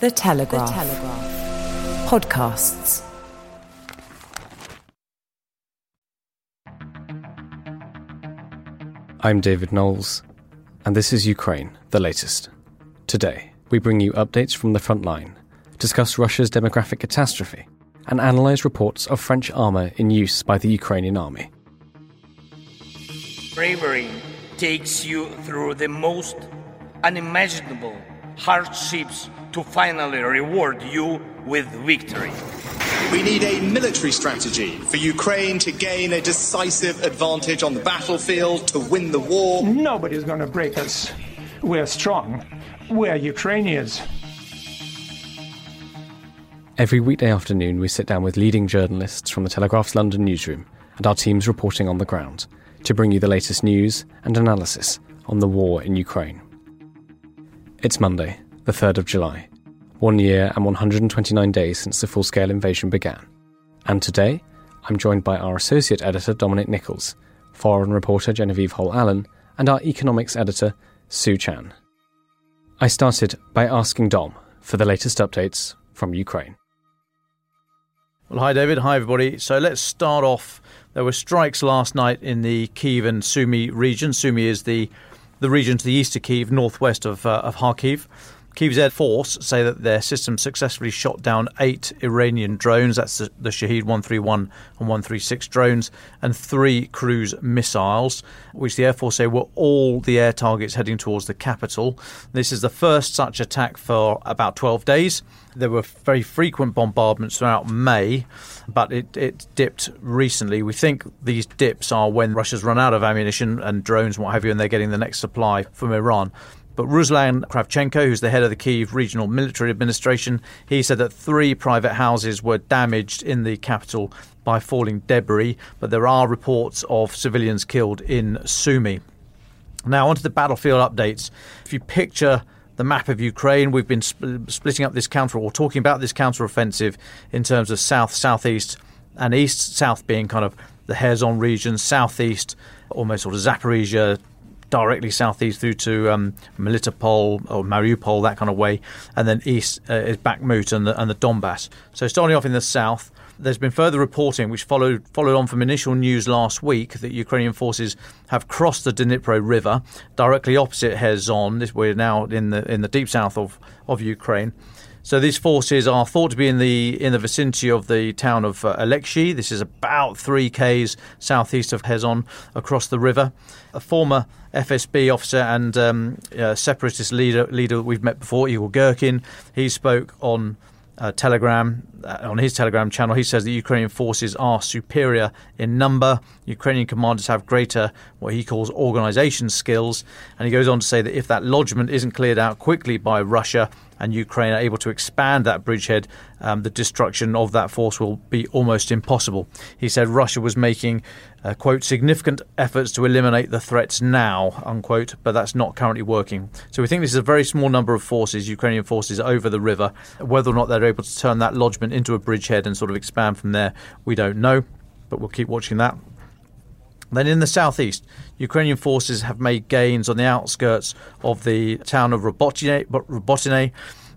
The Telegraph. The Telegraph. Podcasts. I'm David Knowles, and this is Ukraine, the latest. Today, we bring you updates from the front line, discuss Russia's demographic catastrophe, and analyse reports of French armour in use by the Ukrainian army. Bravery takes you through the most unimaginable hardships to finally reward you with victory. We need a military strategy for Ukraine to gain a decisive advantage on the battlefield, to win the war. Nobody's going to break us. We're strong. We're Ukrainians. Every weekday afternoon, we sit down with leading journalists from the Telegraph's London newsroom and our teams reporting on the ground to bring you the latest news and analysis on the war in Ukraine. It's Monday, the 3rd of July, one year and 129 days since the full scale invasion began. And today, I'm joined by our associate editor Dominic Nicholls, foreign reporter Genevieve Holl Allen, and our economics editor Szu Chan. I started by asking Dom for the latest updates from Ukraine. Well, hi, David. Hi, everybody. So let's start off. There were strikes last night in the Kiev and Sumy region. Sumy is the the region to the east of Kiev, northwest of, uh, of Kharkiv. Air Force say that their system successfully shot down eight Iranian drones. That's the, the Shahed 131 and 136 drones, and three cruise missiles, which the Air Force say were all the air targets heading towards the capital. This is the first such attack for about 12 days. There were very frequent bombardments throughout May, but it, it dipped recently. We think these dips are when Russia's run out of ammunition and drones what have you, and they're getting the next supply from Iran. But Ruslan Kravchenko, who's the head of the Kiev Regional Military Administration, he said that three private houses were damaged in the capital by falling debris, but there are reports of civilians killed in Sumy. Now, onto the battlefield updates. If you picture the map of Ukraine, we've been sp- splitting up this counter or talking about this counter-offensive in terms of south, southeast, and east. South being kind of the Kherson region, southeast, almost sort of Zaporizhia, directly southeast through to um, Melitopol or Mariupol, that kind of way, and then east uh, is Bakhmut and the, and the Donbass. So starting off in the south, there's been further reporting, which followed followed on from initial news last week, that Ukrainian forces have crossed the Dnipro River directly opposite Kherson. We're now in the in the deep south of, of Ukraine. So these forces are thought to be in the in the vicinity of the town of uh, Alexei. This is about three k's southeast of Kherson, across the river. A former FSB officer and um, uh, separatist leader leader that we've met before, Igor Girkin, he spoke on uh, Telegram on his Telegram channel. He says the Ukrainian forces are superior in number. Ukrainian commanders have greater what he calls organisation skills, and he goes on to say that if that lodgement isn't cleared out quickly by Russia, and Ukraine are able to expand that bridgehead, um, the destruction of that force will be almost impossible. He said Russia was making, uh, quote, significant efforts to eliminate the threats now, unquote, but that's not currently working. So we think this is a very small number of forces, Ukrainian forces, over the river. Whether or not they're able to turn that lodgement into a bridgehead and sort of expand from there, we don't know, but we'll keep watching that. Then in the southeast, Ukrainian forces have made gains on the outskirts of the town of Robotine. Robotine.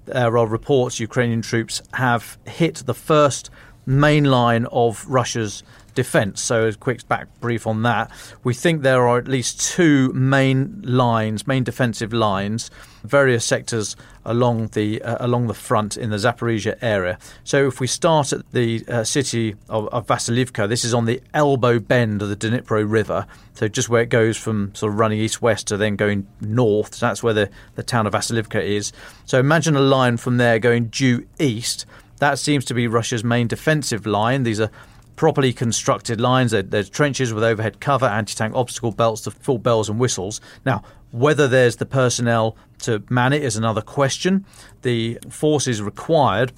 Uh, there are reports Ukrainian troops have hit the first main line of Russia's defence. So, a quick back brief on that. We think there are at least two main lines, main defensive lines, various sectors along the uh, along the front in the Zaporizhia area. So, if we start at the uh, city of, of Vasilivka, this is on the elbow bend of the Dnipro River. So, just where it goes from sort of running east west to then going north. So that's where the, the town of Vasilivka is. So, imagine a line from there going due east. That seems to be Russia's main defensive line. These are properly constructed lines. there's trenches with overhead cover, anti-tank obstacle belts, the full bells and whistles. Now, whether there's the personnel to man it is another question. The forces required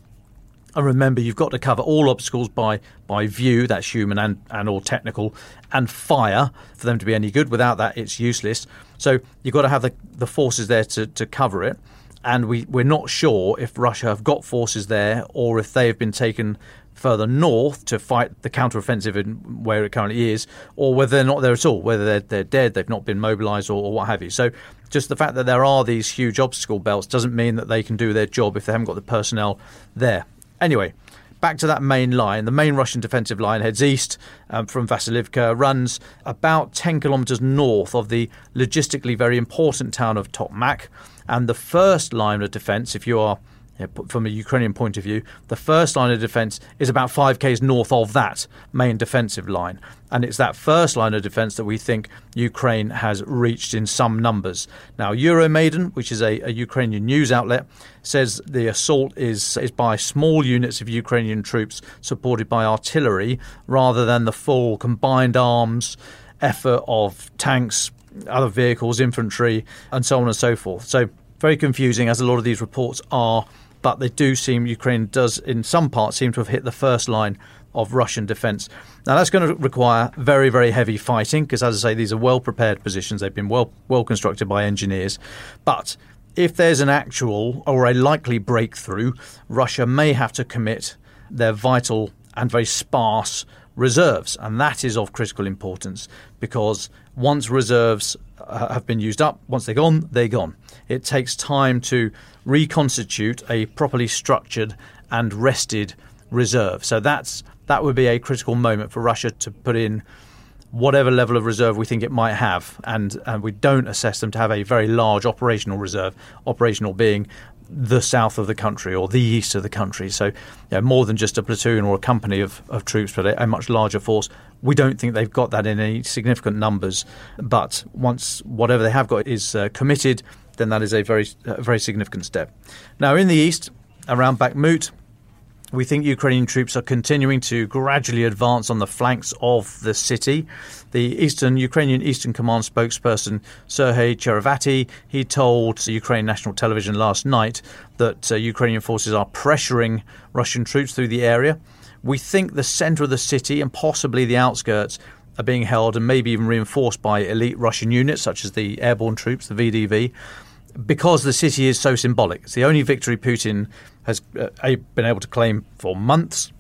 and remember, you've got to cover all obstacles by by view, that's human and, and or technical, and fire for them to be any good. Without that, it's useless. So you've got to have the, the forces there to, to cover it. And we, we're not sure if Russia have got forces there or if they have been taken further north to fight the counteroffensive in where it currently is, or whether they're not there at all, whether they're, they're dead, they've not been mobilised, or, or what have you. So just the fact that there are these huge obstacle belts doesn't mean that they can do their job if they haven't got the personnel there. Anyway, back to that main line. The main Russian defensive line heads east um, from Vasilivka, runs about 10 kilometres north of the logistically very important town of Tokmak. And the first line of defence, if you are from a Ukrainian point of view, the first line of defence is about 5 k's north of that main defensive line. And it's that first line of defence that we think Ukraine has reached in some numbers. Now, Euromaidan, which is a, a Ukrainian news outlet, says the assault is, is by small units of Ukrainian troops supported by artillery rather than the full combined arms effort of tanks, other vehicles, infantry, and so on and so forth. So, very confusing, as a lot of these reports are but they do seem Ukraine does in some parts seem to have hit the first line of Russian defence. Now that's going to require very very heavy fighting because as I say these are well prepared positions. They've been well well constructed by engineers. But if there's an actual or a likely breakthrough Russia may have to commit their vital and very sparse reserves. And that is of critical importance because once reserves uh, have been used up once they're gone they're gone. It takes time to reconstitute a properly structured and rested reserve. So that's that would be a critical moment for Russia to put in whatever level of reserve we think it might have, and, and we don't assess them to have a very large operational reserve, operational being the south of the country or the east of the country. So, you know, more than just a platoon or a company of, of troops, but a, a, much larger force. We don't think they've got that in any significant numbers. But once whatever they have got is uh, committed, then that is a very, a very significant step. Now, in the east, around Bakhmut, we think Ukrainian troops are continuing to gradually advance on the flanks of the city. The Eastern Ukrainian Eastern Command spokesperson Sergei Cherevati he told Ukraine national television last night that uh, Ukrainian forces are pressuring Russian troops through the area. We think the centre of the city and possibly the outskirts are being held and maybe even reinforced by elite Russian units such as the airborne troops, the VDV because the city is so symbolic. It's the only victory Putin has uh, been able to claim for months.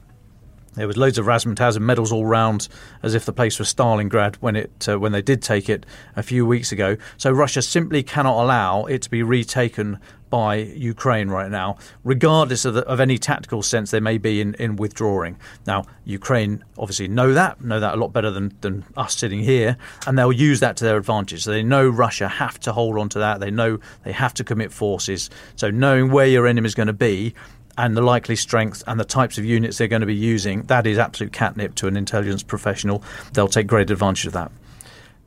There was loads of razzmatazz and medals all round, as if the place was Stalingrad when it uh, when they did take it a few weeks ago. So Russia simply cannot allow it to be retaken by Ukraine right now, regardless of, the, of any tactical sense there may be in, in withdrawing. Now, Ukraine obviously know that, know that a lot better than, than us sitting here, and they'll use that to their advantage. So they know Russia have to hold on to that. They know they have to commit forces. So knowing where your enemy is going to be and the likely strength and the types of units they're going to be using, that is absolute catnip to an intelligence professional. They'll take great advantage of that.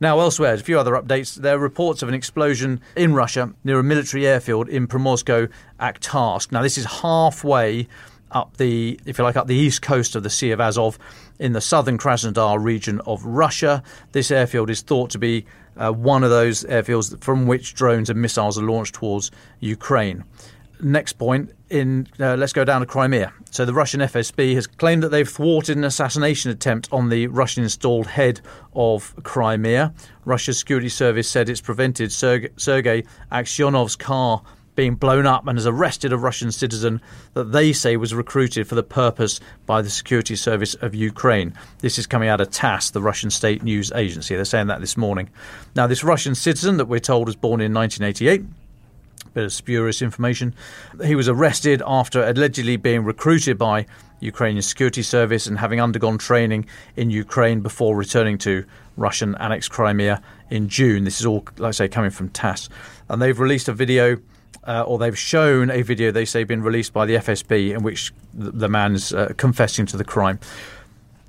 Now, elsewhere, a few other updates. There are reports of an explosion in Russia near a military airfield in Primorsko Akhtarsk. Now, this is halfway up the, if you like, up the east coast of the Sea of Azov in the southern Krasnodar region of Russia. This airfield is thought to be uh, one of those airfields from which drones and missiles are launched towards Ukraine next point in uh, let's go down to Crimea. So the Russian FSB has claimed that they've thwarted an assassination attempt on the Russian installed head of Crimea. Russia's security service said it's prevented Sergei Aksionov's car being blown up and has arrested a Russian citizen that they say was recruited for the purpose by the security service of Ukraine. This is coming out of TASS, the Russian state news agency. They're saying that this morning. Now, this Russian citizen that we're told was born in 1988 bit of spurious information. He was arrested after allegedly being recruited by Ukrainian security service and having undergone training in Ukraine before returning to Russian annexed Crimea in June. This is all, like I say, coming from TASS. And they've released a video, uh, or they've shown a video, they say, been released by the FSB in which the man is uh, confessing to the crime.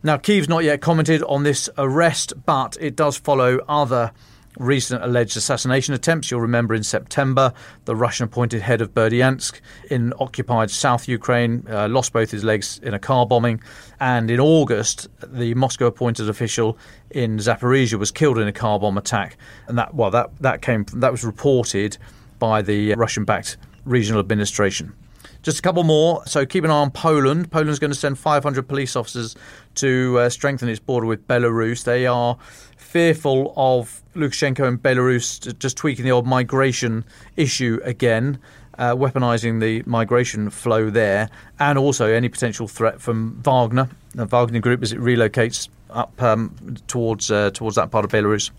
Now, Kyiv's not yet commented on this arrest, but it does follow other recent alleged assassination attempts. You'll remember in September, the Russian appointed head of Berdyansk in occupied South Ukraine uh, lost both his legs in a car bombing. And in August, the Moscow appointed official in Zaporizhia was killed in a car bomb attack. And that, well, that, that came, that was reported by the Russian backed regional administration. Just a couple more. So keep an eye on Poland. Poland's going to send 500 police officers to uh, strengthen its border with Belarus. They are fearful of Lukashenko and Belarus just tweaking the old migration issue again. uh, weaponizing the migration flow there, and also any potential threat from Wagner, the Wagner Group, as it relocates up um, towards uh, towards that part of Belarus.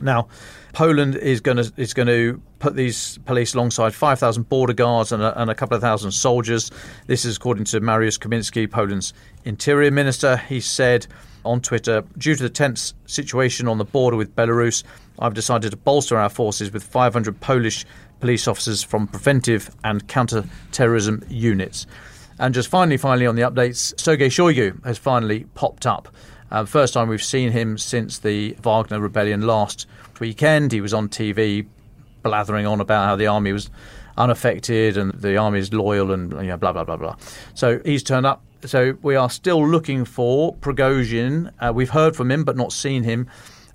Now, Poland is going to is going to put these police alongside 5,000 border guards and a, and a, couple of thousand soldiers. This is according to Mariusz Kaminski, Poland's interior minister. He said on Twitter, due to the tense situation on the border with Belarus, I've decided to bolster our forces with 500 Polish police officers from preventive and counter-terrorism units. And just finally, finally on the updates, Sergei Shoigu has finally popped up. Uh, first time we've seen him since the Wagner rebellion last weekend. He was on TV blathering on about how the army was unaffected and the army is loyal and you know, blah blah blah blah. So he's turned up. So we are still looking for Prigozhin. Uh, we've heard from him but not seen him,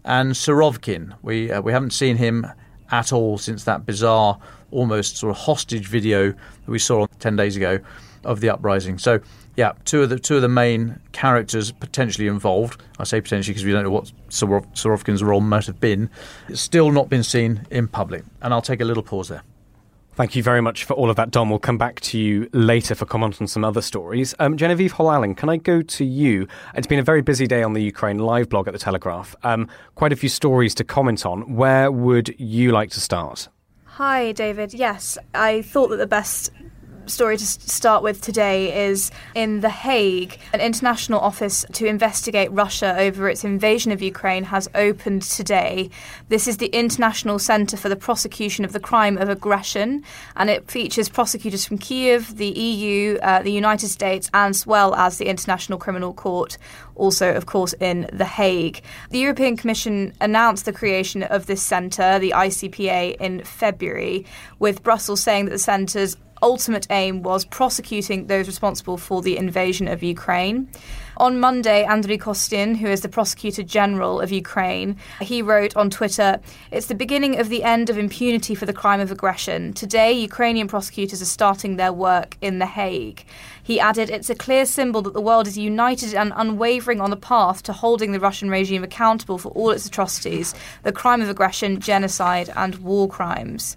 and Surovikin. We uh, we haven't seen him at all since that bizarre, almost sort of hostage video that we saw ten days ago of the uprising. So yeah, two of the two of the main characters potentially involved. I say potentially because we don't know what Surovikin's role might have been. It's still not been seen in public, and I'll take a little pause there. Thank you very much for all of that, Dom. We'll come back to you later for comment on some other stories. Um, Genevieve Holl-Allen, can I go to you? It's been a very busy day on the Ukraine live blog at the Telegraph. Um, quite a few stories to comment on. Where would you like to start? Hi, David. Yes, I thought that the best story to start with today is in The Hague, an international office to investigate Russia over its invasion of Ukraine has opened today. This is the International Centre for the Prosecution of the Crime of Aggression, and it features prosecutors from Kiev, the EU, uh, the United States, as well as the International Criminal Court, also, of course, in The Hague. The European Commission announced the creation of this centre, the ICPA, in February, with Brussels saying that the centre's ultimate aim was prosecuting those responsible for the invasion of Ukraine. On Monday, Andriy Kostin, who is the Prosecutor General of Ukraine, he wrote on Twitter, It's the beginning of the end of impunity for the crime of aggression. Today, Ukrainian prosecutors are starting their work in The Hague. He added, It's a clear symbol that the world is united and unwavering on the path to holding the Russian regime accountable for all its atrocities, the crime of aggression, genocide, and war crimes.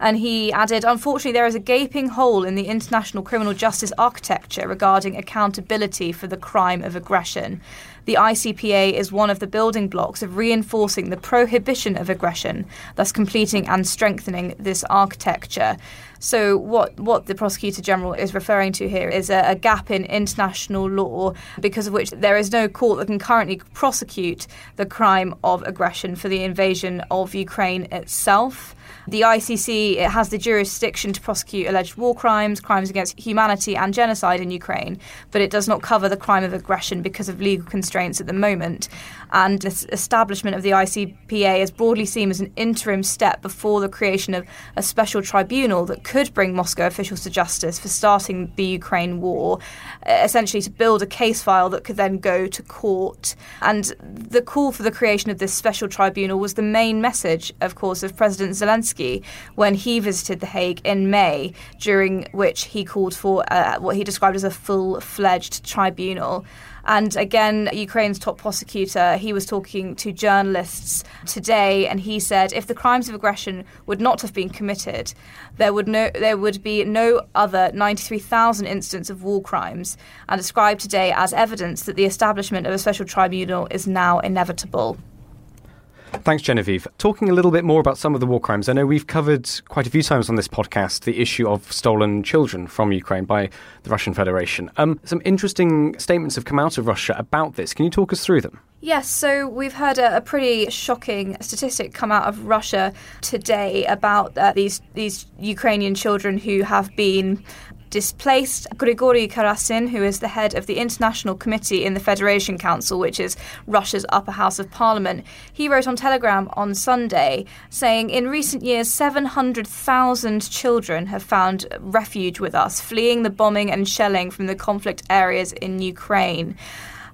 And he added, unfortunately, there is a gaping hole in the international criminal justice architecture regarding accountability for the crime of aggression. The ICPA is one of the building blocks of reinforcing the prohibition of aggression, thus completing and strengthening this architecture. So, what, what the Prosecutor General is referring to here is a, a, gap in international law because of which there is no court that can currently prosecute the crime of aggression for the invasion of Ukraine itself. The ICC it has the jurisdiction to prosecute alleged war crimes, crimes against humanity, and genocide in Ukraine, but it does not cover the crime of aggression because of legal constraints at the moment. And the establishment of the ICPA is broadly seen as an interim step before the creation of a special tribunal that could bring Moscow officials to justice for starting the Ukraine war, essentially to build a case file that could then go to court. And the call for the creation of this special tribunal was the main message, of course, of President Zelensky when he visited The Hague in May, during which he called for uh, what he described as a full fledged tribunal. And again, Ukraine's top prosecutor, he was talking to journalists today, and he said if the crimes of aggression would not have been committed, there would no there would be no other 93,000 incidents of war crimes, and described today as evidence that the establishment of a special tribunal is now inevitable. Thanks, Genevieve. Talking a little bit more about some of the war crimes, I know we've covered quite a few times on this podcast the issue of stolen children from Ukraine by the Russian Federation. Um, some interesting statements have come out of Russia about this. Can you talk us through them? Yes, so we've heard a, a, pretty shocking statistic come out of Russia today about uh, these these Ukrainian children who have been displaced Grigory Karasin, who is the head of the International Committee in the Federation Council, which is Russia's upper house of parliament. He wrote on Telegram on Sunday saying, In recent years, 700,000 children have found refuge with us, fleeing the bombing and shelling from the conflict areas in Ukraine.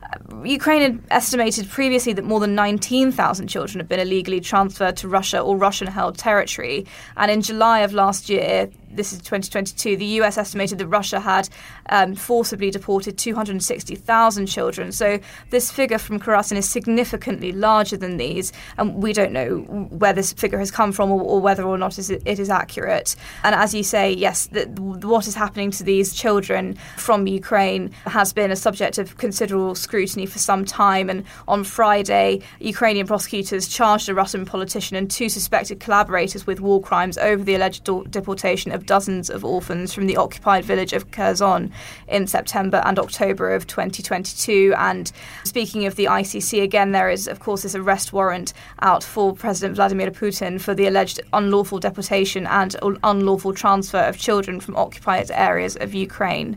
Uh, Ukraine had estimated previously that more than 19,000 children had been illegally transferred to Russia or Russian held territory. And in July of last year, this is 2022, the US estimated that Russia had um, forcibly deported 260,000 children. So this figure from Karasin is significantly larger than these, and we don't know where this figure has come from or, or whether or not it is accurate. And as you say, yes, the, what is happening to these children from Ukraine has been a subject of considerable scrutiny for some time. And on Friday, Ukrainian prosecutors charged a Russian politician and two suspected collaborators with war crimes over the alleged deportation of dozens of orphans from the occupied village of Kherson in September and October of 2022. And speaking of the ICC, again, there is, of course, this arrest warrant out for President Vladimir Putin for the alleged unlawful deportation and unlawful transfer of children from occupied areas of Ukraine.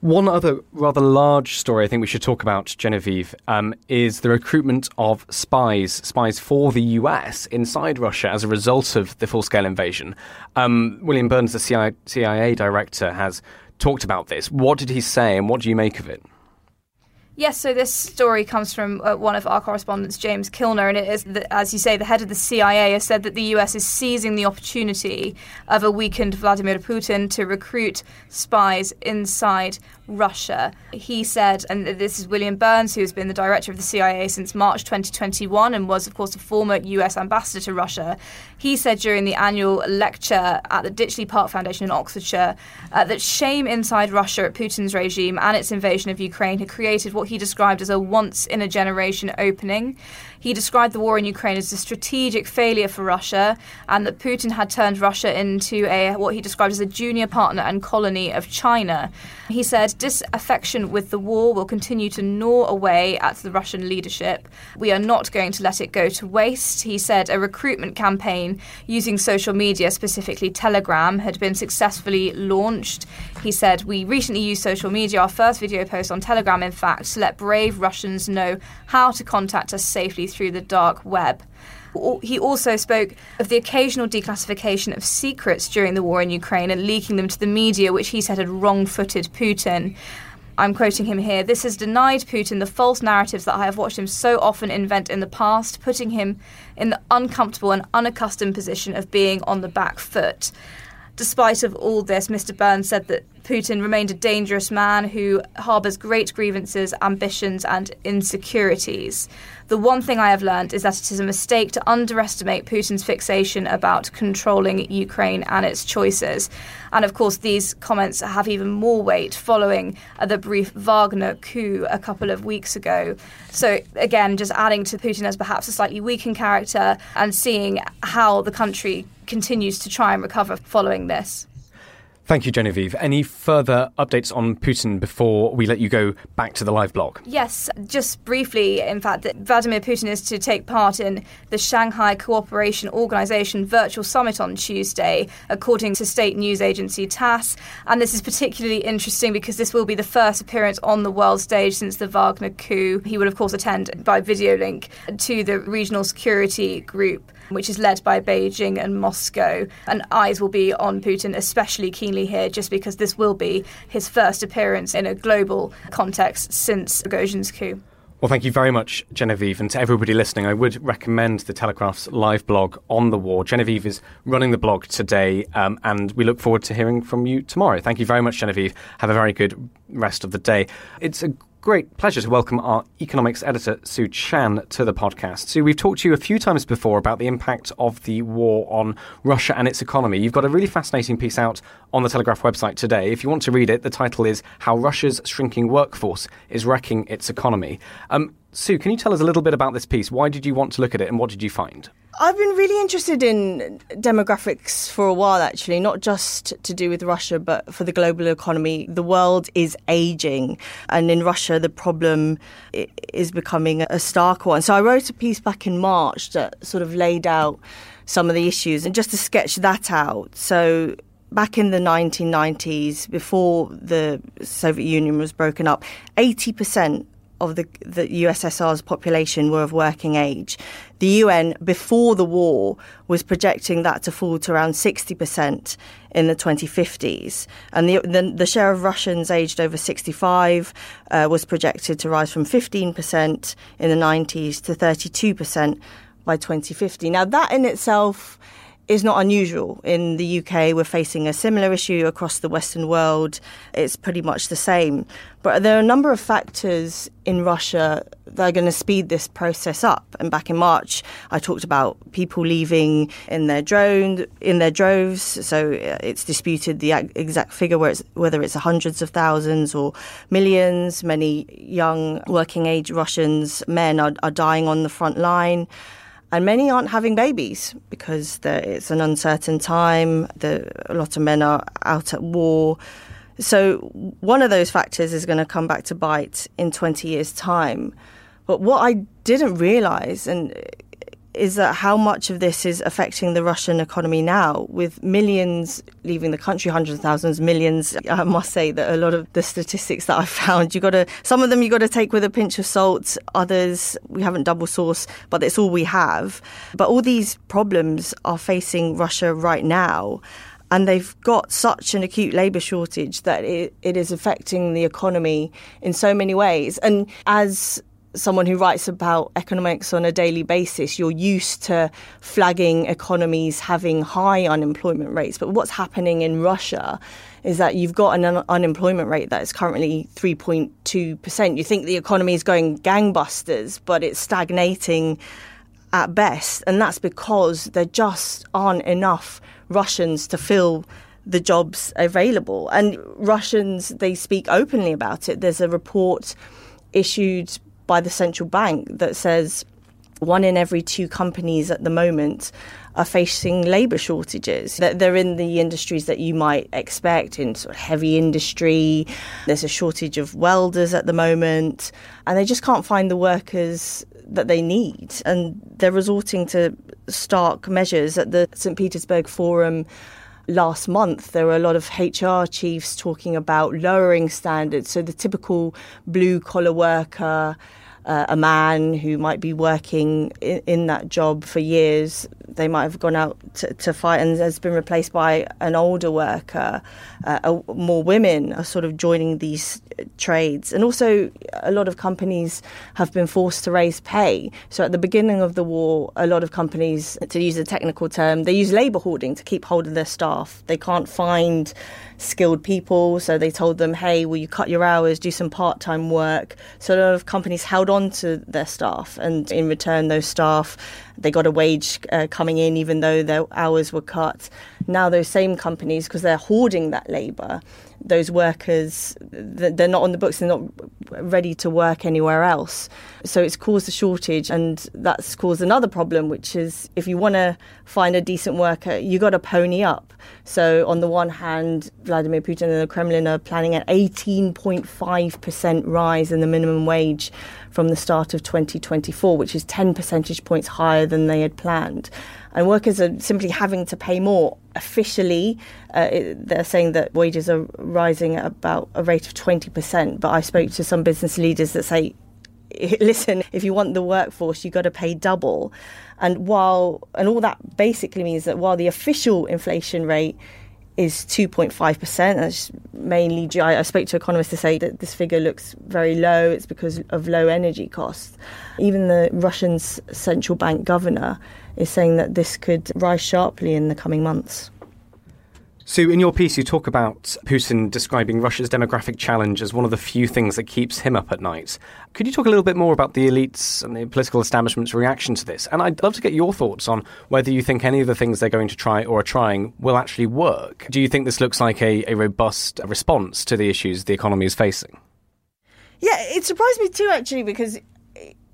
One other rather large story I think we should talk about, Genevieve, um, is the recruitment of spies, spies for the US inside Russia as a result of the full scale invasion. Um, William Burns, the CIA, CIA director, has talked about this. What did he say and what do you make of it? Yes, so this story comes from uh, one of our correspondents, James Kilner, and it is, that, as you say, the head of the CIA has said that the US is seizing the opportunity of a weakened Vladimir Putin to recruit spies inside Russia. He said, and this is William Burns, who has been the director of the CIA since March 2021 and was, of course, a former US ambassador to Russia. He said during the annual lecture at the Ditchley Park Foundation in Oxfordshire uh, that shame inside Russia at Putin's regime and its invasion of Ukraine had created what he described as a once in a generation opening. He described the war in Ukraine as a strategic failure for Russia and that Putin had turned Russia into a what he described as a junior partner and colony of China. He said disaffection with the war will continue to gnaw away at the Russian leadership. We are not going to let it go to waste. He said a recruitment campaign using social media, specifically Telegram, had been successfully launched. He said, We recently used social media, our first video post on Telegram, in fact, to let brave Russians know how to contact us safely through the dark web. He also spoke of the occasional declassification of secrets during the war in Ukraine and leaking them to the media, which he said had wrong footed Putin. I'm quoting him here. This has denied Putin the false narratives that I have watched him so often invent in the past, putting him in the uncomfortable and unaccustomed position of being on the back foot. Despite of all this, Mr. Burns said that Putin remained a dangerous man who harbours great grievances, ambitions, and insecurities. The one thing I have learned is that it is a mistake to underestimate Putin's fixation about controlling Ukraine and its choices. And of course, these comments have even more weight following the brief Wagner coup a couple of weeks ago. So, again, just adding to Putin as perhaps a slightly weakened character and seeing how the country continues to try and recover following this. Thank you, Genevieve. Any further updates on Putin before we let you go back to the live blog? Yes, just briefly, in fact, that Vladimir Putin is to take part in the Shanghai Cooperation Organization virtual summit on Tuesday, according to state news agency TASS. And this is particularly interesting because this will be the first appearance on the world stage since the Wagner coup. He will, of course, attend by video link to the regional security group which is led by Beijing and Moscow. And eyes will be on Putin, especially keenly here, just because this will be his first appearance in a global context since Prigozhin's coup. Well, thank you very much, Genevieve. And to everybody listening, I would recommend the Telegraph's live blog on the war. Genevieve is running the blog today, um, and we look forward to hearing from you tomorrow. Thank you very much, Genevieve. Have a very good rest of the day. It's a great pleasure to welcome our economics editor, Szu Chan, to the podcast. Szu, we've talked to you a few times before about the impact of the war on Russia and its economy. You've got a really fascinating piece out on the Telegraph website today. If you want to read it, the title is How Russia's Shrinking Workforce is Wrecking Its Economy. Um, Szu, can you tell us a little bit about this piece? Why did you want to look at it and what did you find? I've been really interested in demographics for a while, actually, not just to do with Russia, but for the global economy. The world is aging, and in Russia, the problem is becoming a stark one. So I wrote a piece back in March that sort of laid out some of the issues, and just to sketch that out. So back in the 1990s, before the Soviet Union was broken up, 80% of the, the USSR's population were of working age. The UN, before the war, was projecting that to fall to around 60% in the 2050s. And the, the, the share of Russians aged over 65 uh, was projected to rise from 15% in the 90s to 32% by 2050. Now, that in itself is not unusual. In the UK, we're facing a similar issue across the Western world. It's pretty much the same. But there are a number of factors in Russia that are going to speed this process up. And back in March, I talked about people leaving in their drone, in their droves. So uh, it's disputed the exact figure, where it's, whether it's hundreds of thousands or millions. Many young working age Russians, men, are, are dying on the front line and many aren't having babies because it's an uncertain time. The, a lot of men are out at war. So, one of those factors is going to come back to bite in 20 years' time. But what I didn't realize, and is that how much of this is affecting the Russian economy now, with millions leaving the country, hundreds of thousands, millions. I must say that a lot of the statistics that I found, you got to some of them you got to take with a pinch of salt. Others we haven't double sourced, but it's all we have. But all these problems are facing Russia right now and they've got such an acute labour shortage that it, it is affecting the economy in so many ways. And as someone who writes about economics on a daily basis, you're used to flagging economies having high unemployment rates. But what's happening in Russia is that you've got an un- unemployment rate that is currently 3.2%. You think the economy is going gangbusters, but it's stagnating at best. And that's because there just aren't enough Russians to fill the jobs available. And Russians, they speak openly about it. There's a report issued by the central bank that says one in every two companies at the moment are facing labour shortages. They're in the industries that you might expect in sort of heavy industry. There's a shortage of welders at the moment, and they just can't find the workers that they need. And they're resorting to stark measures at the St. Petersburg Forum last month, there were a lot of HR chiefs talking about lowering standards. So the typical blue collar worker, uh, a man who might be working in, in, that job for years, they might have gone out to, to fight and has been replaced by an older worker. Uh, more women are sort of joining these trades. And also, a lot of companies have been forced to raise pay. So, at the beginning of the war, a lot of companies, to use a technical term, they use labour hoarding to keep hold of their staff. They can't find skilled people, so they told them, hey, will you cut your hours, do some part time work? So, a lot of companies held on to their staff, and in return, those staff they got a wage uh, coming in even though their hours were cut. Now those same companies, because they're hoarding that labour, those workers they're not on the books they're not ready to work anywhere else. So it's caused a shortage and that's caused another problem which is if you want to find a decent worker you got to pony up. So on the one hand Vladimir Putin and the Kremlin are planning an 18.5% rise in the minimum wage from the start of 2024 which is 10 percentage points higher than they had planned and workers are simply having to pay more. Officially, uh, it, they're saying that wages are rising at about a rate of 20%. But I spoke to some business leaders that say, listen, if you want the workforce, you've got to pay double. And while, and all that basically means that while the official inflation rate is 2.5%. That's mainly due. I spoke to economists to say that this figure looks very low. It's because of low energy costs. Even the Russian central bank governor is saying that this could rise sharply in the coming months. So, in your piece, you talk about Putin describing Russia's demographic challenge as one of the few things that keeps him up at night. Could you talk a little bit more about the elites and the political establishment's reaction to this? And I'd love to get your thoughts on whether you think any of the things they're going to try or are trying will actually work. Do you think this looks like a, a robust response to the issues the economy is facing? Yeah, it surprised me too, actually, because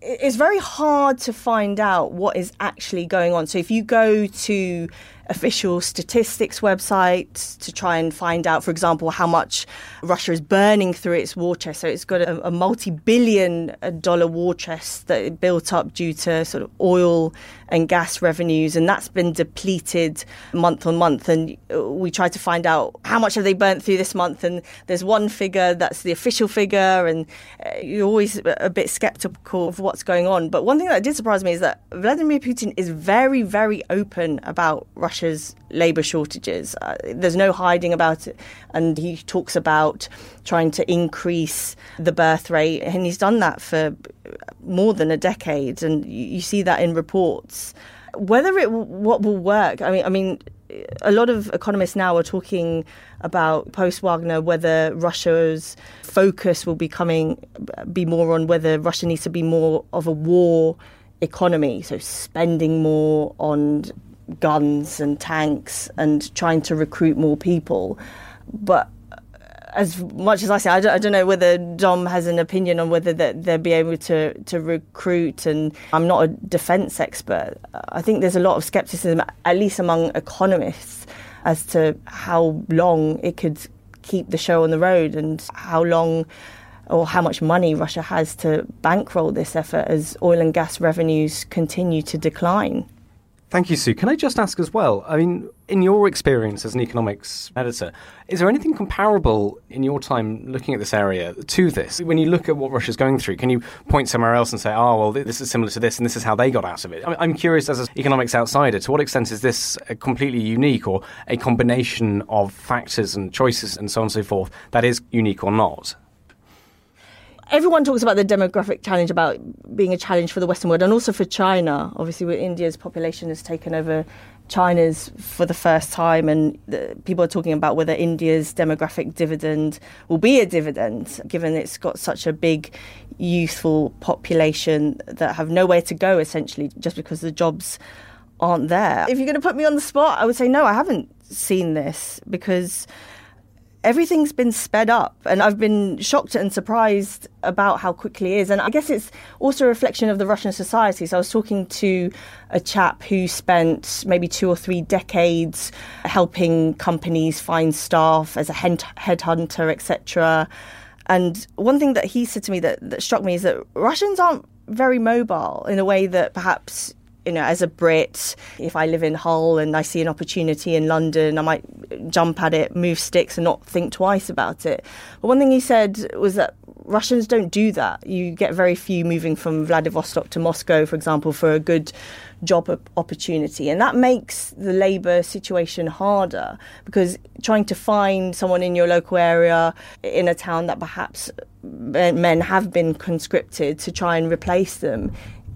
it's very hard to find out what is actually going on. So if you go to official statistics websites to try and find out, for example, how much Russia is burning through its war chest. So it's got a, a multi-billion dollar war chest that it built up due to sort of oil and gas revenues, and that's been depleted month on month. And we tried to find out how much have they burnt through this month, and there's one figure that's the official figure, and uh, you're always a bit skeptical of what's going on. But one thing that did surprise me is that Vladimir Putin is very, very open about Russia's labour shortages. Uh, there's no hiding about it, and he talks about trying to increase the birth rate, and he's done that for more than a decade, and you, you see that in reports. Whether it what will work, I mean, I mean, a lot of economists now are talking about post Wagner whether Russia's focus will be coming be more on whether Russia needs to be more of a war economy, so spending more on guns and tanks and trying to recruit more people. But as much as I say, I don't, I don't, know whether Dom has an opinion on whether that they'll be able to, to recruit. And I'm not a defence expert. I think there's a lot of scepticism, at least among economists, as to how long it could keep the show on the road and how long or how much money Russia has to bankroll this effort as oil and gas revenues continue to decline. Thank you, Szu. Can I just ask as well? I mean, in your experience as an economics editor, is there anything comparable in your time looking at this area to this? When you look at what Russia's going through, can you point somewhere else and say, oh, well, this is similar to this and this is how they got out of it? I'm curious, as an economics outsider, to what extent is this completely unique or a combination of factors and choices and so on and so forth that is unique or not? Everyone talks about the demographic challenge about being a challenge for the Western world and also for China. Obviously, where India's population has taken over China's for the first time, and the, people are talking about whether India's demographic dividend will be a dividend, given it's got such a big youthful population that have nowhere to go, essentially, just because the jobs aren't there. If you're going to put me on the spot, I would say no, I haven't seen this because everything's been sped up and I've been shocked and surprised about how quickly it is. And I guess it's also a reflection of the Russian society. So I was talking to a chap who spent maybe two or three decades helping companies find staff as a headhunter, etc. And one thing that he said to me that, that struck me is that Russians aren't very mobile in a way that perhaps you know, as a Brit, if I live in Hull and I see an opportunity in London, I might jump at it, move sticks, and not think twice about it. But one thing he said was that Russians don't do that. You get very few moving from Vladivostok to Moscow, for example, for a good job opportunity. And that makes the labour situation harder because trying to find someone in your local area, in a town that perhaps men have been conscripted to try and replace them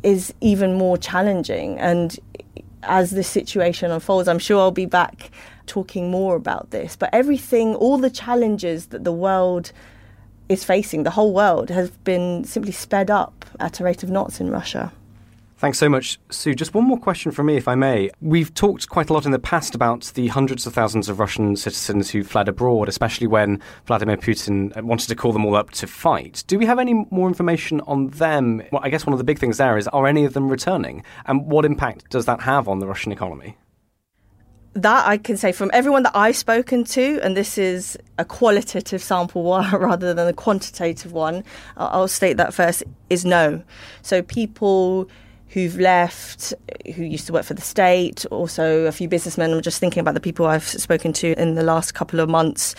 is even more challenging. And as this situation unfolds, I'm sure I'll be back talking more about this. But everything, all the challenges that the world is facing, the whole world, has been simply sped up at a rate of knots in Russia. Thanks so much, Szu. Just one more question from me, if I may. We've talked quite a lot in the past about the hundreds of thousands of Russian citizens who fled abroad, especially when Vladimir Putin wanted to call them all up to fight. Do we have any more information on them? Well, I guess one of the big things there is are any of them returning? And what impact does that have on the Russian economy? that I can say from everyone that I've spoken to, and this is a qualitative sample rather than a quantitative one, I'll state that first, is no. So people who've left, who used to work for the state, also a few businessmen. I'm just thinking about the people I've spoken to in the last couple of months.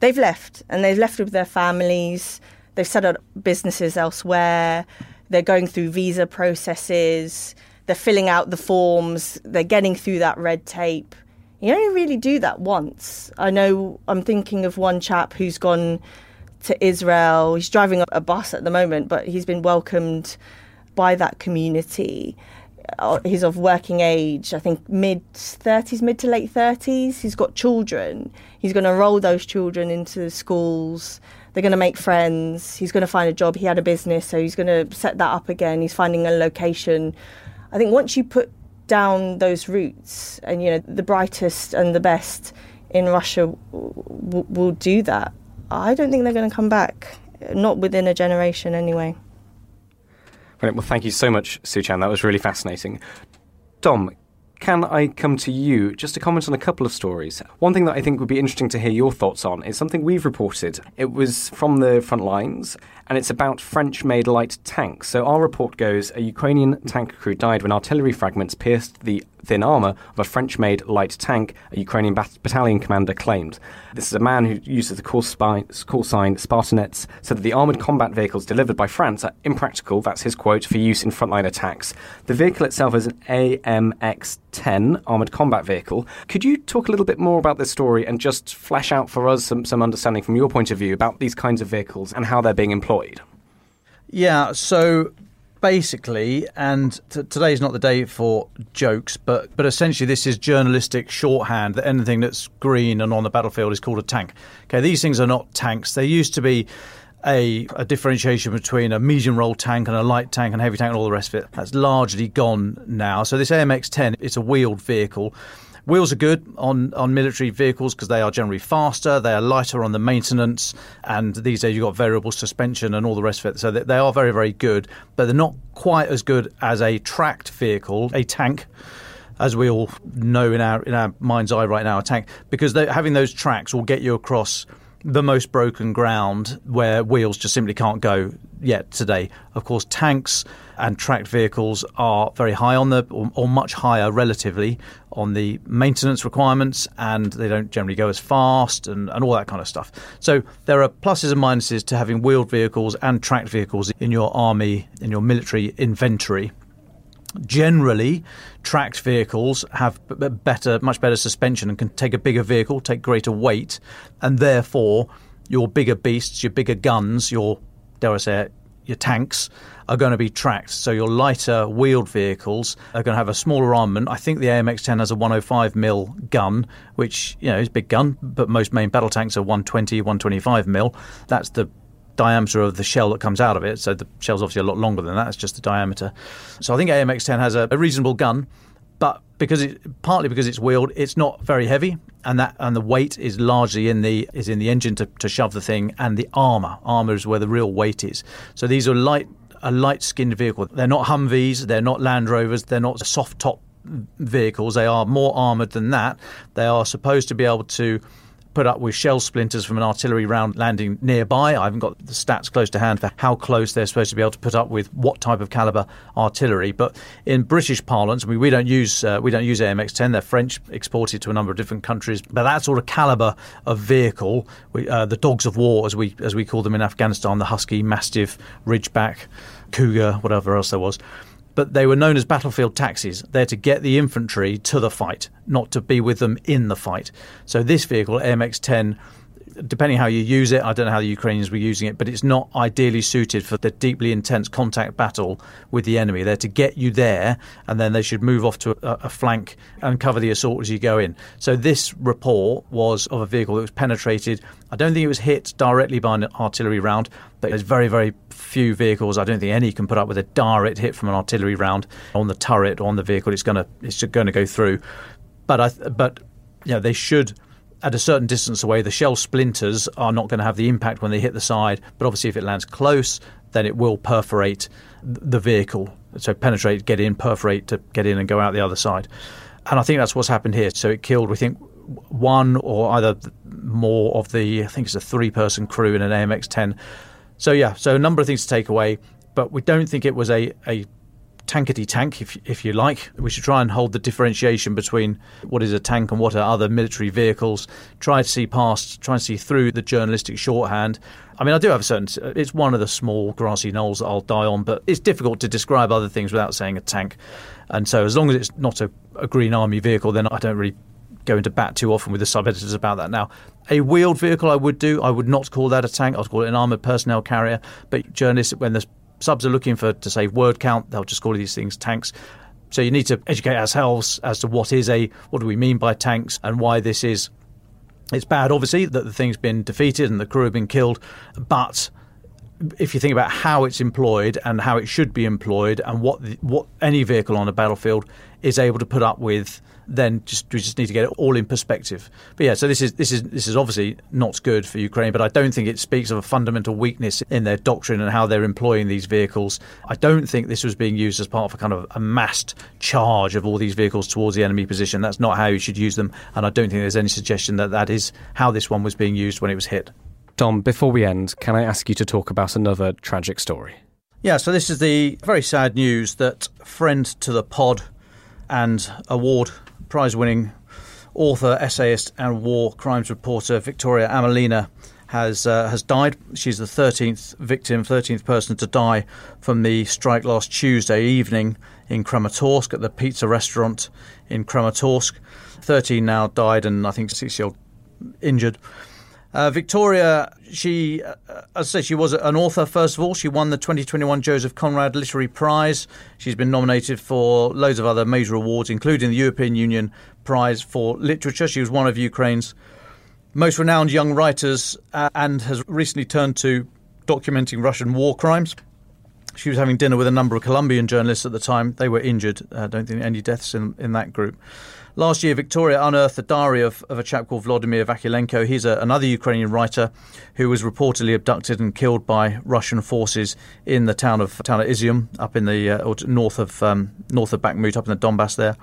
They've left and they've left with their families. They've set up businesses elsewhere. They're going through visa processes. They're filling out the forms. They're getting through that red tape. You only really do that once. I know I'm thinking of one chap who's gone to Israel. He's driving a bus at the moment, but he's been welcomed by that community. Uh, he's of working age, I think mid 30s, mid to late 30s. He's got children. He's going to roll those children into schools. They're going to make friends. He's going to find a job. He had a business, so he's going to set that up again. He's finding a location. I think once you put down those roots, and you know, the brightest and the best in Russia will do that. I don't think they're going to come back, not within a generation anyway. Well, thank you so much, Szu Chan. That was really fascinating. Dom, can I come to you just to comment on a couple of stories? One thing that I think would be interesting to hear your thoughts on is something we've reported. It was from the front lines, and it's about French made light tanks. So, our report goes a Ukrainian tank crew died when artillery fragments pierced the thin armour of a French made light tank, a Ukrainian bat- battalion commander claimed. This is a man who uses the call, spy- call sign Spartanets, said that the armoured combat vehicles delivered by France are impractical, that's his quote, for use in frontline attacks. The vehicle itself is an AMX 10 armoured combat vehicle. Could you talk a little bit more about this story and just flesh out for us some, some understanding from your point of view about these kinds of vehicles and how they're being employed? Yeah, so basically, and t- today's not the day for jokes, but but essentially this is journalistic shorthand that anything that's green and on the battlefield is called a tank. Okay, these things are not tanks. They used to be a, a, differentiation between a medium role tank and a light tank and heavy tank and all the rest of it. That's largely gone now. So this AMX 10, it's a wheeled vehicle. Wheels are good on, on military vehicles because they are generally faster, they are lighter on the maintenance, and these days you've got variable suspension and all the rest of it. So they are very, very good, but they're not quite as good as a tracked vehicle, a tank as we all know in our in our mind's eye right now, a tank, because having those tracks will get you across the most broken ground where wheels just simply can't go yet today. Of course, tanks and tracked vehicles are very high on the, or, or, much higher relatively, on the maintenance requirements, and they don't generally go as fast and, and all that kind of stuff. So there are pluses and minuses to having wheeled vehicles and tracked vehicles in your army, in your military inventory. Generally, tracked vehicles have better, much better suspension and can take a bigger vehicle, take greater weight, and therefore your bigger beasts, your bigger guns, your dare I say it, your tanks are going to be tracked. So your lighter wheeled vehicles are going to have a smaller armament. I think the AMX-10 has a 105 mil gun, which you know is a big gun, but most main battle tanks are 120, 125 mil. That's the diameter of the shell that comes out of it. So the shell's obviously a lot longer than that. It's just the diameter. So I think AMX-10 has a, a reasonable gun, but because it partly because it's wheeled, it's not very heavy, and that and the weight is largely in the is in the engine to, to shove the thing, and the armor. Armor is where the real weight is. So these are light a light skinned vehicle. They're not Humvees, they're not Land Rovers, they're not soft top vehicles. They are more armoured than that. They are supposed to be able to put up with shell splinters from an artillery round landing nearby. I haven't got the stats close to hand for how close they're supposed to be able to put up with what type of caliber artillery. But in British parlance, I mean, we don't use uh, we don't use AMX-10. They're French, exported to a number of different countries. But that sort of caliber of vehicle, we, uh, the dogs of war, as we as we call them in Afghanistan, the Husky, Mastiff, Ridgeback, Cougar, whatever else there was but they were known as battlefield taxis. They're to get the infantry to the fight, not to be with them in the fight. So this vehicle, AMX 10, depending how you use it, I don't know how the Ukrainians were using it, but it's not ideally suited for the deeply intense contact battle with the enemy. They're to get you there, and then they should move off to a, a flank and cover the assault as you go in. So this report was of a vehicle that was penetrated. I don't think it was hit directly by an artillery round, but there's very, very few vehicles. I don't think any can put up with a direct hit from an artillery round on the turret or on the vehicle. It's going to it's going to go through. But I, but you know, they should at a certain distance away, the shell splinters are not going to have the impact when they hit the side. But obviously, if it lands close, then it will perforate the vehicle. So penetrate, get in, perforate to get in and go out the other side. And I think that's what's happened here. So it killed, we think, one or either more of the, I think it's a three person crew in an AMX 10. So, yeah, so a number of things to take away. But we don't think it was a, a tankety tank, if if you like. We should try and hold the differentiation between what is a tank and what are other military vehicles. Try to see past, try and see through the journalistic shorthand. I mean, I do have a certain. It's one of the small grassy knolls that I'll die on, but it's difficult to describe other things without saying a tank. And so, as long as it's not a, a Green Army vehicle, then I don't really go into bat too often with the sub editors about that now. A wheeled vehicle I would do. I would not call that a tank. I'd call it an armoured personnel carrier. But journalists, when there's subs are looking for to save word count. They'll just call these things tanks. So you need to educate ourselves as to what is a what do we mean by tanks and why this is. It's bad, obviously, that the thing's been defeated and the crew have been killed, but if you think about how it's employed and how it should be employed and what the, what any vehicle on a battlefield is able to put up with then just we just need to get it all in perspective. But yeah, so this is this is this is obviously not good for Ukraine, but I don't think it speaks of a fundamental weakness in their doctrine and how they're employing these vehicles. I don't think this was being used as part of a kind of a massed charge of all these vehicles towards the enemy position. That's not how you should use them, and I don't think there's any suggestion that that is how this one was being used when it was hit. Dom, before we end, can I ask you to talk about another tragic story? Yeah, so this is the very sad news that friend to the pod and award prize winning author, essayist, and war crimes reporter Victoria Amelina has uh, has died. She's the 13th victim, 13th person to die from the strike last Tuesday evening in Kramatorsk at the pizza restaurant in Kramatorsk. 13 now died, and I think six injured. Uh, Victoria, she, uh, I say, she was an author first of all. She won the 2021 Joseph Conrad Literary Prize. She's been nominated for loads of other major awards, including the European Union Prize for Literature. She was one of Ukraine's most renowned young writers uh, and has recently turned to documenting Russian war crimes. She was having dinner with a number of Colombian journalists at the time. They were injured. I don't think any deaths in, in that group. Last year, Victoria unearthed the diary of, of a chap called Vladimir Vakulenko. He's a, another Ukrainian writer who was reportedly abducted and killed by Russian forces in the town of town of Izium, up in the uh, north of um, north of Bakhmut, up in the Donbass there.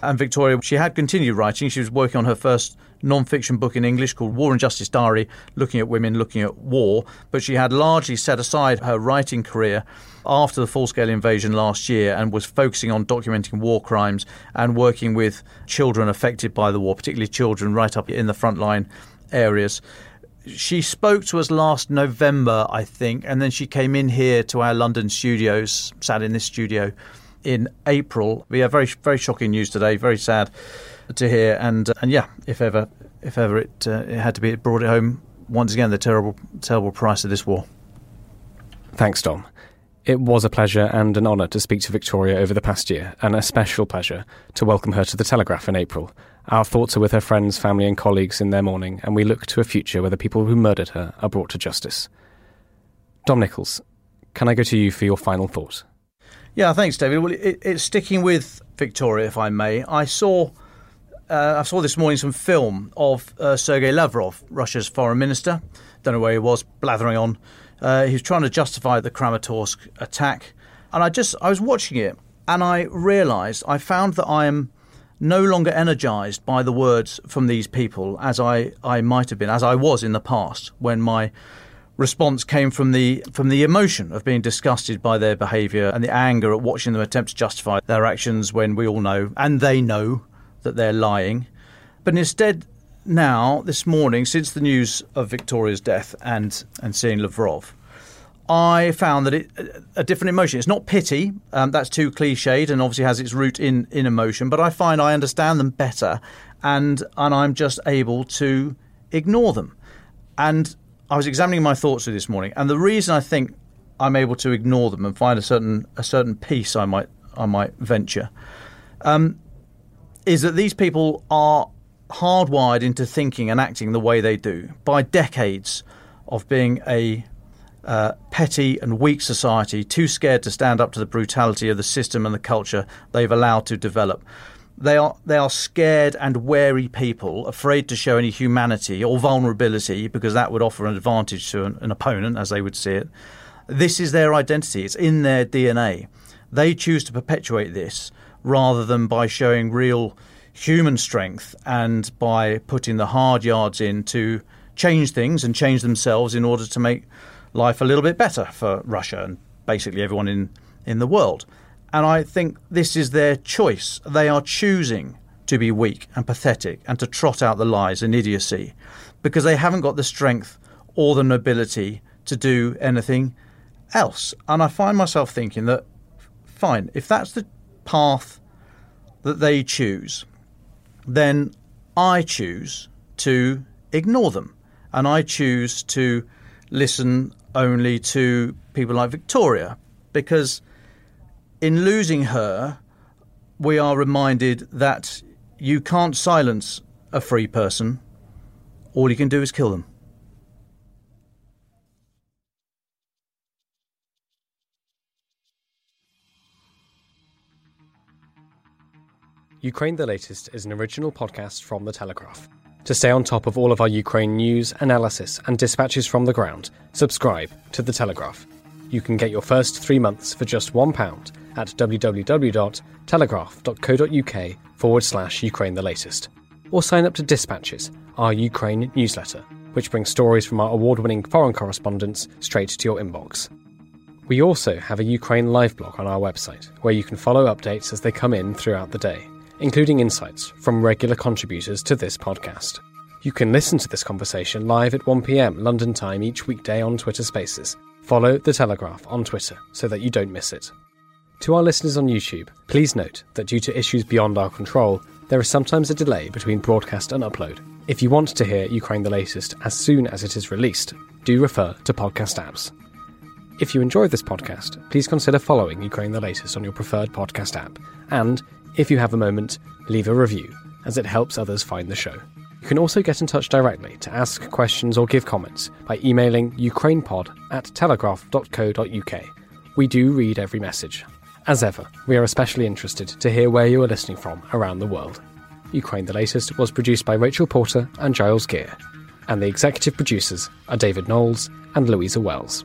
And Victoria, she had continued writing. She was working on her first non-fiction book in English called War and Justice Diary, looking at women, looking at war. But she had largely set aside her writing career after the full-scale invasion last year and was focusing on documenting war crimes and working with children affected by the war, particularly children right up in the frontline areas she spoke to us last November, I think, and then she came in here to our London studios, sat in this studio in April. We have very very shocking news today. Very sad to hear, and and yeah, if ever if ever it, uh, it had to be, it brought it home once again. The terrible terrible price of this war. Thanks, Dom. It was a pleasure and an honour to speak to Victoria over the past year, and a special pleasure to welcome her to the Telegraph in April. Our thoughts are with her friends, family, and colleagues in their mourning, and we look to a future where the people who murdered her are brought to justice. Dom Nicholls, can I go to you for your final thought? Yeah, thanks, David. Well, it, it's sticking with Victoria, if I may. I saw. Uh, I saw this morning some film of uh, Sergei Lavrov, Russia's foreign minister. Don't know where he was, blathering on. Uh, he was trying to justify the Kramatorsk attack, and I just I was watching it, and I realised I found that I am no longer energised by the words from these people as I, I might have been, as I was in the past when my response came from the from the emotion of being disgusted by their behaviour and the anger at watching them attempt to justify their actions when we all know and they know that they're lying. But instead, now this morning, since the news of Victoria's death and and seeing Lavrov, I found that it a different emotion. It's not pity. Um, that's too cliched and obviously has its root in in emotion. But I find I understand them better, and and I'm just able to ignore them. And I was examining my thoughts this morning, and the reason I think I'm able to ignore them and find a certain a certain peace I might I might venture um, is that these people are hardwired into thinking and acting the way they do by decades of being a uh, petty and weak society, too scared to stand up to the brutality of the system and the culture they've allowed to develop. They are they are scared and wary people, afraid to show any humanity or vulnerability because that would offer an advantage to an, an opponent, as they would see it. This is their identity; it's in their DNA. They choose to perpetuate this rather than by showing real human strength and by putting the hard yards in to change things and change themselves in order to make life a little bit better for Russia and basically everyone in, in the world. And I think this is their choice. They are choosing to be weak and pathetic and to trot out the lies and idiocy because they haven't got the strength or the nobility to do anything else. And I find myself thinking that, fine, if that's the path that they choose, then I choose to ignore them. And I choose to listen only to people like Victoria because in losing her, we are reminded that you can't silence a free person. All you can do is kill them. Ukraine the Latest is an original podcast from The Telegraph. To stay on top of all of our Ukraine news, analysis, and dispatches from the ground, subscribe to The Telegraph. You can get your first three months for just £1 at www.telegraph.co.uk forward slash Ukraine the latest. Or sign up to Dispatches, our Ukraine newsletter, which brings stories from our award winning foreign correspondents straight to your inbox. We also have a Ukraine live blog on our website, where you can follow updates as they come in throughout the day, including insights from regular contributors to this podcast. You can listen to this conversation live at 1pm London time each weekday on Twitter Spaces. Follow The Telegraph on Twitter so that you don't miss it. To our listeners on YouTube, please note that due to issues beyond our control, there is sometimes a delay between broadcast and upload. If you want to hear Ukraine the latest as soon as it is released, do refer to podcast apps. If you enjoy this podcast, please consider following Ukraine the latest on your preferred podcast app, and if you have a moment, leave a review, as it helps others find the show. You can also get in touch directly to ask questions or give comments by emailing ukrainepod at telegraph.co.uk. We do read every message. As ever, we are especially interested to hear where you are listening from around the world. Ukraine the Latest was produced by Rachel Porter and Giles Gear, and the executive producers are David Knowles and Louisa Wells.